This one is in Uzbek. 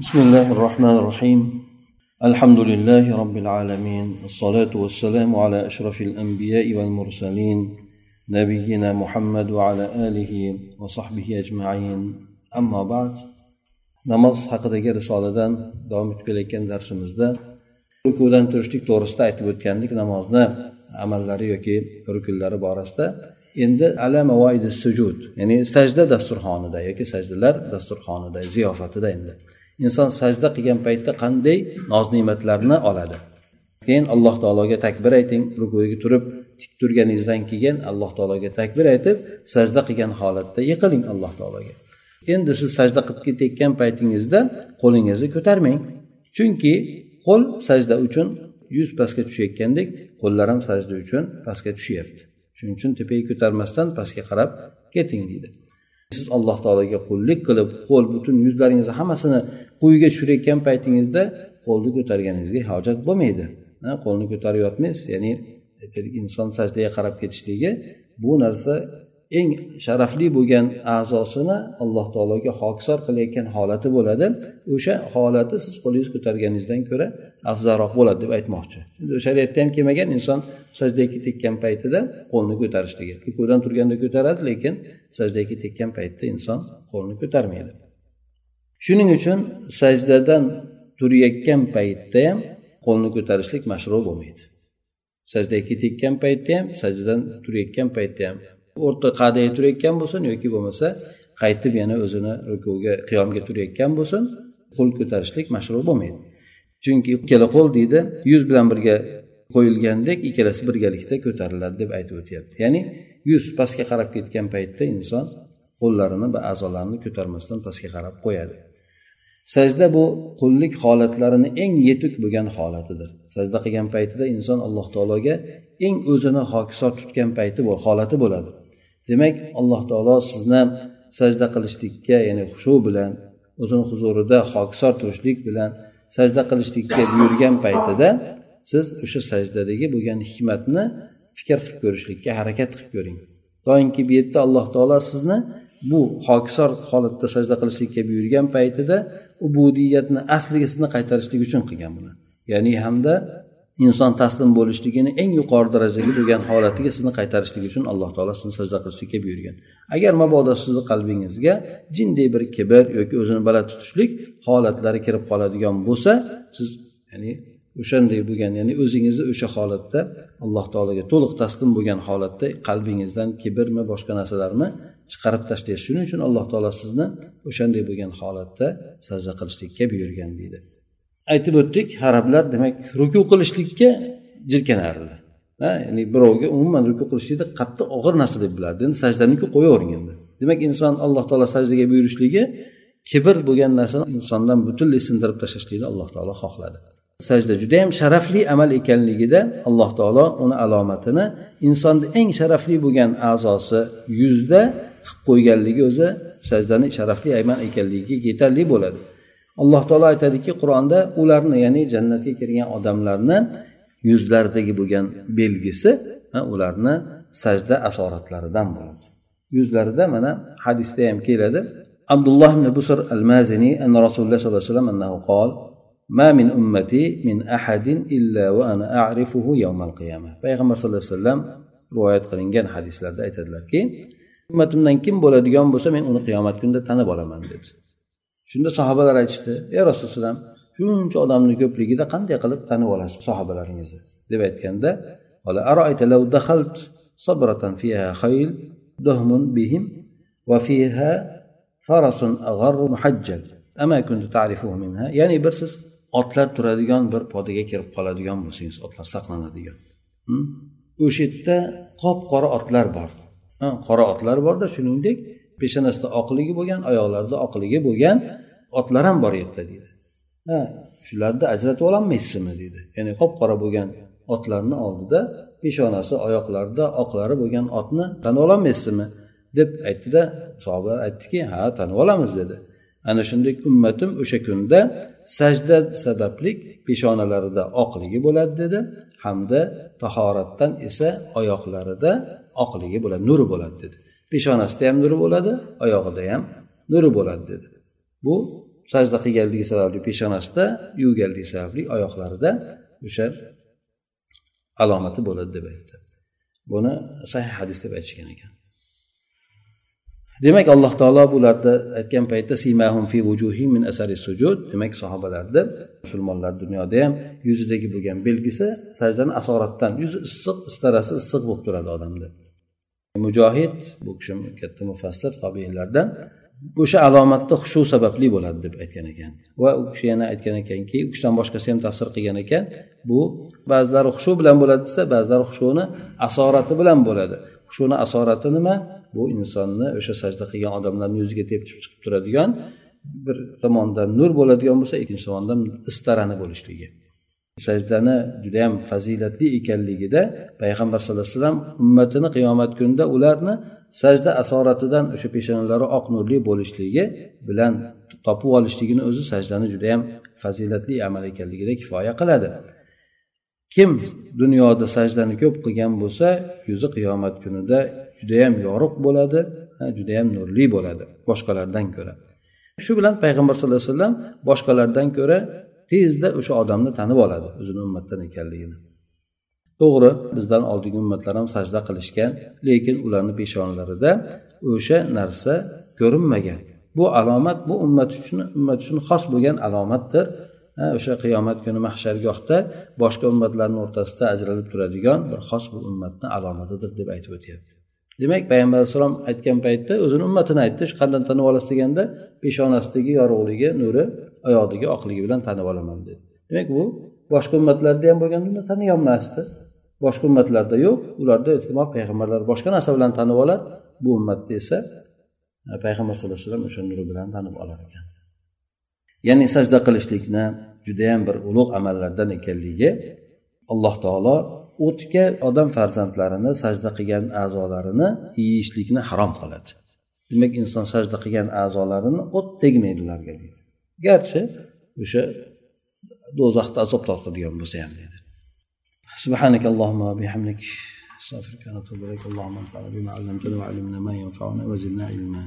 بسم الله الرحمن الرحيم الحمد لله رب العالمين الصلاة والسلام على أشرف الأنبياء والمرسلين نبينا محمد وعلى آله وصحبه أجمعين أما بعد namoz haqidagi risoladan davom etib kelayotgan darsimizda rukudan turishlik to'g'risida aytib o'tgandik namozni amallari yoki rukunlari borasida endi ala mavoidi sujud ya'ni sajda dasturxonida yoki sajdalar dasturxonida ziyofatida endi Inson sajda qilgan paytda qanday noz ne'matlarni oladi? Keyin alloh taologa takbir ayting rukuga turib tik turganingizdan keyin alloh taologa takbir aytib sajda qilgan holatda yiqiling alloh taologa. Endi siz sajda qilib ketayotgan paytingizda qo'lingizni ko'tarmang. Chunki qo'l sajda uchun yuz pastga tushayotgandek qo'llar ham sajda uchun pastga tushyapti. Shuning uchun tepaga ko'tarmasdan pastga qarab keting deydi. Siz alloh taologa qullik qilib qo'l butun yuzlaringizni hammasini quyiga tushirayotgan paytingizda qo'lni ko'targaningizga hojat bo'lmaydi. Qo'lni ko'tarib yotmaysiz ya'ni inson sajdaga qarab ketishligi bu narsa eng sharafli bo'lgan a'zosini alloh taologa hokisor qilayotgan holati bo'ladi. O'sha holati siz qo'lingiz ko'targaningizdan ko'ra afzalroq bo'ladi deb aytmoqchi. Shariatda ham kelmagan inson sajdaga tekkan paytida qo'lni ko'tarishligi. Rukudan turganda ko'taradi lekin sajdaga tekkan paytda inson qo'lni ko'tarmaydi. Shuning uchun sajdadan turayotgan paytda ham qo'lni ko'tarishlik mashru bo'lmaydi. Sajdaga tekkan paytda ham sajdadan turayotgan paytda ham o'rta qa'daga turayotgan bo'lsin yoki bo'lmasa qaytib yana o'zini rukuga qiyomga turayotgan bo'lsin qo'l ko'tarishlik mashru bo'lmaydi. Chunki ikkala qo'l deydi yuz bilan birga qo'yilgandek ikkalasi birgalikda ko'tariladi deb aytib o'tyapti. Ya'ni yuz pastga qarab ketgan paytda inson qo'llarini va a'zolarini ko'tarmasdan pastga qarab qo'yadi. Sajda bu qullik holatlarini eng yetuk bo'lgan holatidir. Sajda qilgan paytida inson alloh taologa eng o'zini hokisor tutgan payti holati bo'ladi. Demak alloh taolo sizni sajda qilishlikka ya'ni xushu bilan o'zini huzurida hokisor turishlik bilan sajda qilishlikka buyurgan paytida siz o'sha sajdadagi bo'lgan hikmatni fikr qilib ko'rishlikka harakat qilib ko'ring. Doimki bu yerda alloh taolo sizni bu hokisor holatda sajda qilishlikka buyurgan paytida ubudiyatni asligisini qaytarishlik uchun qilgan buni. Ya'ni hamda inson taslim bo'lishligini eng yuqori darajaga bo'lgan holatiga sizni qaytarishlik uchun alloh taolo sizni sajda qilishlikka buyurgan. Agar mabodo sizni qalbingizga jinday bir kibr yoki o'zini baland tutishlik holatlari kirib qoladigan bo'lsa siz ya'ni o'shanday bo'lgan ya'ni o'zingizni o'sha holatda alloh taologa to'liq taslim bo'lgan holatda qalbingizdan kibrmi boshqa narsalarni chiqarib tashlaysiz shuning uchun alloh taolo sizni o'shanday bo'lgan holatda sajda qilishlikka buyurgan deydi. Aytib o'tdik arablar demak ruku qilishlikka jirkanardi ya'ni birovga umuman ruku qilishlikni qattiq og'ir narsa deb bilardi. Endi sajdaniki qo'yavering endi. Demak inson alloh taolo sajdaga buyurishligi kibr bo'lgan narsani insondan butunlay sindirib tashlashlikni alloh taolo xohladi. Sajda judayam sharafli amal ekanligida alloh taolo uni alomatini insonni eng sharafli bo'lgan a'zosi yuzda qilib qo'yganligi o'zi sajdani sharafli amal ekanligiga yetarli bo'ladi alloh taolo aytadiki qur'onda ularni ya'ni jannatga kirgan odamlarni yuzlaridagi bo'lgan belgisi ularni sajda asoratlaridan bo'ladi yuzlarida mana hadisda ham keladi abdulloh ibn busr al mazini an rasululloh sollallohu alayhi vasallam annahu qol ما من أمتي من أحد إلا وأنا أعرفه يوم القيامة payg'ambar sallallohu alayhi vasallam rivoyat qilingan hadislarda aytadilarki ummatimdan kim bo'ladigan bo'lsa men uni qiyomat kunida tanib olaman dedi shunda sahobalar aytishdi ey rasululloh shuncha odamni ko'pligida qanday qilib tanib olasiz sahobalaringizni deb aytganda صبرة فيها خيل دهم بهم وفيها فرس أغر محجل أما كنت تعرفه منها يعني برسس otlar turadigan bir podaga kirib qoladigan bo'lsangiz otlar saqlanadigan o'sha yerda qop qora otlar bor Qora otlar borda shuningdek peshonasida oqligi bo'lgan oyoqlarida oqligi bo'lgan otlar ham bor yerda deydi. Ha shularni ajratib ololmaysizmi deydi. Ya'ni qop qora bo'lgan otlarni oldida peshonasi oyoqlarida oqlari bo'lgan otni tanib ololmaysizmi deb aytdida sahobalar aytdiki ha tanib olamiz dedi. Ana shunday ummatim o'sha kunda sajda sababli peshonalarida oqligi bo'ladi dedi. Hamda tahoratdan esa oyoqlarida oqligi bo'ladi nuri bo'ladi dedi. Peshonasida ham nuri bo'ladi oyog'ida ham nuri bo'ladi dedi. Bu sajda qilganligi sababli peshonasida yuvganligi sababli oyoqlarida o'sha alomati bo'ladi deb aytdi. Buni sahih hadis deb aytishgan ekan. Demak alloh taolo bularni aytgan paytda simahum fi min asari sujud. Demak sahobalarni musulmonlar dunyoda ham yuzidagi bo'lgan belgisi sajdani asoratdan yuzi issiq istarasi issiq bo'lib turadi odamda. Mujohid bu kishi katta mufassir tobiinlardan o'sha alomatni hushu sababli bo'ladi deb aytgan ekan. Va u kishi yana aytgan ekanki u kishidan boshqasi ham tafsir qilgan ekan bu ba'zilari xushu bilan bo'ladi desa ba'zilari xushuni asorati bilan bo'ladi. Xushuni asorati nima? Bu insonni o'sha sajda qilgan odamlarni yuziga tepchib chiqib turadigan bir tomondan nur bo'ladigan bo'lsa ikkinchi tomondan istarani bo'lishligi. Sajdani judayam fazilatli ekanligida payg'ambar sallallohu alayhi vasallam ummatini qiyomat kunida ularni sajda asoratidan o'sha peshonalari oq nurli bo'lishligi bilan topib olishligini o'zi sajdani judayam fazilatli amal ekanligida kifoya qiladi. Kim dunyoda sajdani ko'p qilgan bo'lsa yuzi qiyomat kunida judayam yorug' bo'ladi judayam nurli bo'ladi boshqalardan ko'ra. Shu bilan payg'ambar sallallohu alayhi vasallam boshqalardan ko'ra tezda o'sha odamni tanib oladi o'zini ummatdan ekanligini. To'g'ri bizdan oldingi ummatlar ham sajda qilishgan lekin ularni peshonlarida o'sha narsa ko'rinmagan. Bu alomat bu ummat uchun ummat uchun xos bo'lgan alomatdir. O'sha qiyomat kuni mahshargohda boshqa ummatlarni o'rtasida ajralib turadigan bir xos bir ummatni alomatidir deb aytib o'tyapti. Demak payg'ambar alayhissalom aytgan paytda o'zini ummatini aytdi shu qandan tanib olasiz deganda peshonasidagi yorug'ligi nuri oyog'idagi oqligi bilan tanib olaman dedi. Demak bu boshqa ummatlarda ham bo'lganda uni taniyolmasdi. Boshqa ummatlarda yo'q ularda ehtimol payg'ambarlar boshqa narsa bilan tanib oladi bu ummatda esa e, payg'ambar sallallohu alayhi vasallam o'sha nuri bilan tanib olar ekan. Ya'ni sajda qilishlikni judayam bir ulug' amallardan ekanligi alloh taolo o'tga odam farzandlarini sajda qilgan a'zolarini yeyishlikni harom qiladi demak inson sajda qilgan a'zolarini o't tegmaydi ularga deydi garchi o'sha do'zaxda azob tortadigan bo'lsa ham deydi سبحانك اللهم وبحمدك استغفرك ونتوب اليك اللهم انفعنا بما علمتنا وعلمنا ما ينفعنا وزدنا علما